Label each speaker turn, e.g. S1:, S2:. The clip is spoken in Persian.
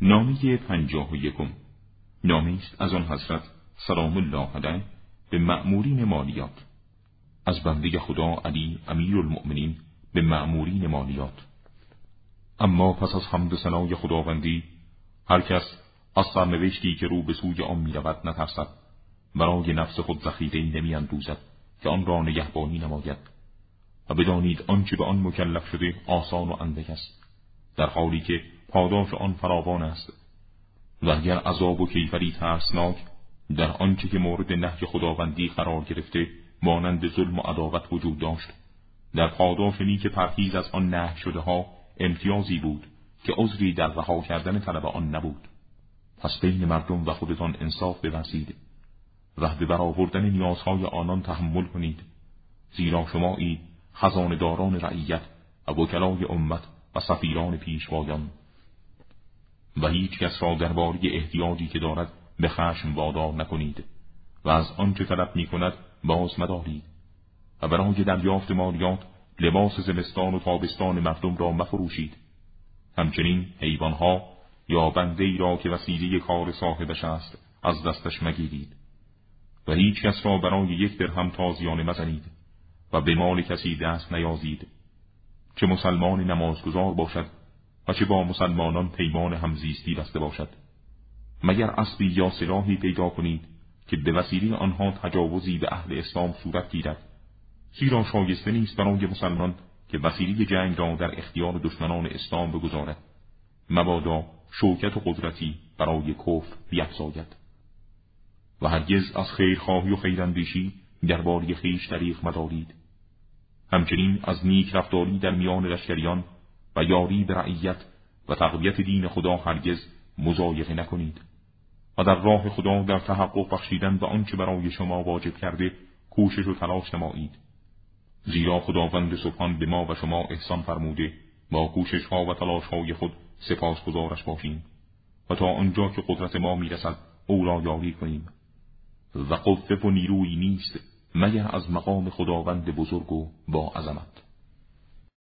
S1: نامه پنجاه و یکم. نامه است از آن حضرت سلام الله علیه به مأمورین مالیات. از بنده خدا علی امیر المؤمنین به مأمورین مالیات. اما پس از حمد سنای خداوندی هر کس از سرنوشتی که رو به سوی آن می‌رود نترسد. برای نفس خود ذخیره نمی اندوزد که آن را نگهبانی نماید. و بدانید آنچه به آن مکلف شده آسان و اندک است. در حالی که پاداش آن فراوان است. و اگر عذاب و کیفری ترسناک در آنچه که مورد نهی خداوندی قرار گرفته مانند ظلم و عداوت وجود داشت. در پاداش نیک پرهیز از آن نه شده ها امتیازی بود که عذری در رها کردن طلب آن نبود. پس بین مردم و خودتان انصاف بورزید. و به برآوردن نیازهای آنان تحمل کنید. زیرا شمایی خزانداران رعیت و وکلای امت و سفیران پیشوایان. و هیچ کس را درباره احتیاجی که دارد به خشم وادار نکنید و از آنچه طلب می کند باز مدارید و برای دریافت مالیات لباس زمستان و تابستان مردم را مفروشید. همچنین حیوانها یا بنده ای را که وسیله کار صاحبش است از دستش مگیرید و هیچ کس را برای یک درهم تازیانه مزنید و به مال کسی دست نیازید. چه مسلمان نمازگزار باشد و چه با مسلمانان پیمان همزیستی بسته باشد. مگر اسبی یا سلاحی پیدا کنید که به وسیله آنها تجاوزی به اهل اسلام صورت گیرد؟ زیرا شایسته نیست برای مسلمان که وسیله جنگ را در اختیار دشمنان اسلام بگذارد. مبادا شوکت و قدرتی برای کفر بیفزاید. و هرگز از خیرخواهی و خیراندیشی درباره خیش طریق مدارید. همچنین از نیک رفتاری در میان لشکریان و یاری به رعیت و تقویت دین خدا هرگز مزایقه نکنید و در راه خدا در تحقق بخشیدن و آنچه برای شما واجب کرده کوشش و تلاش نمایید. زیرا خداوند سبحان به ما و شما احسان فرموده با کوشش ها و تلاش های خود سپاس گزارش باشیم و تا آنجا که قدرت ما می‌رسد او را یاری کنیم. و قوه و نیروی نیست مگر از مقام خداوند بزرگ و با عظمت.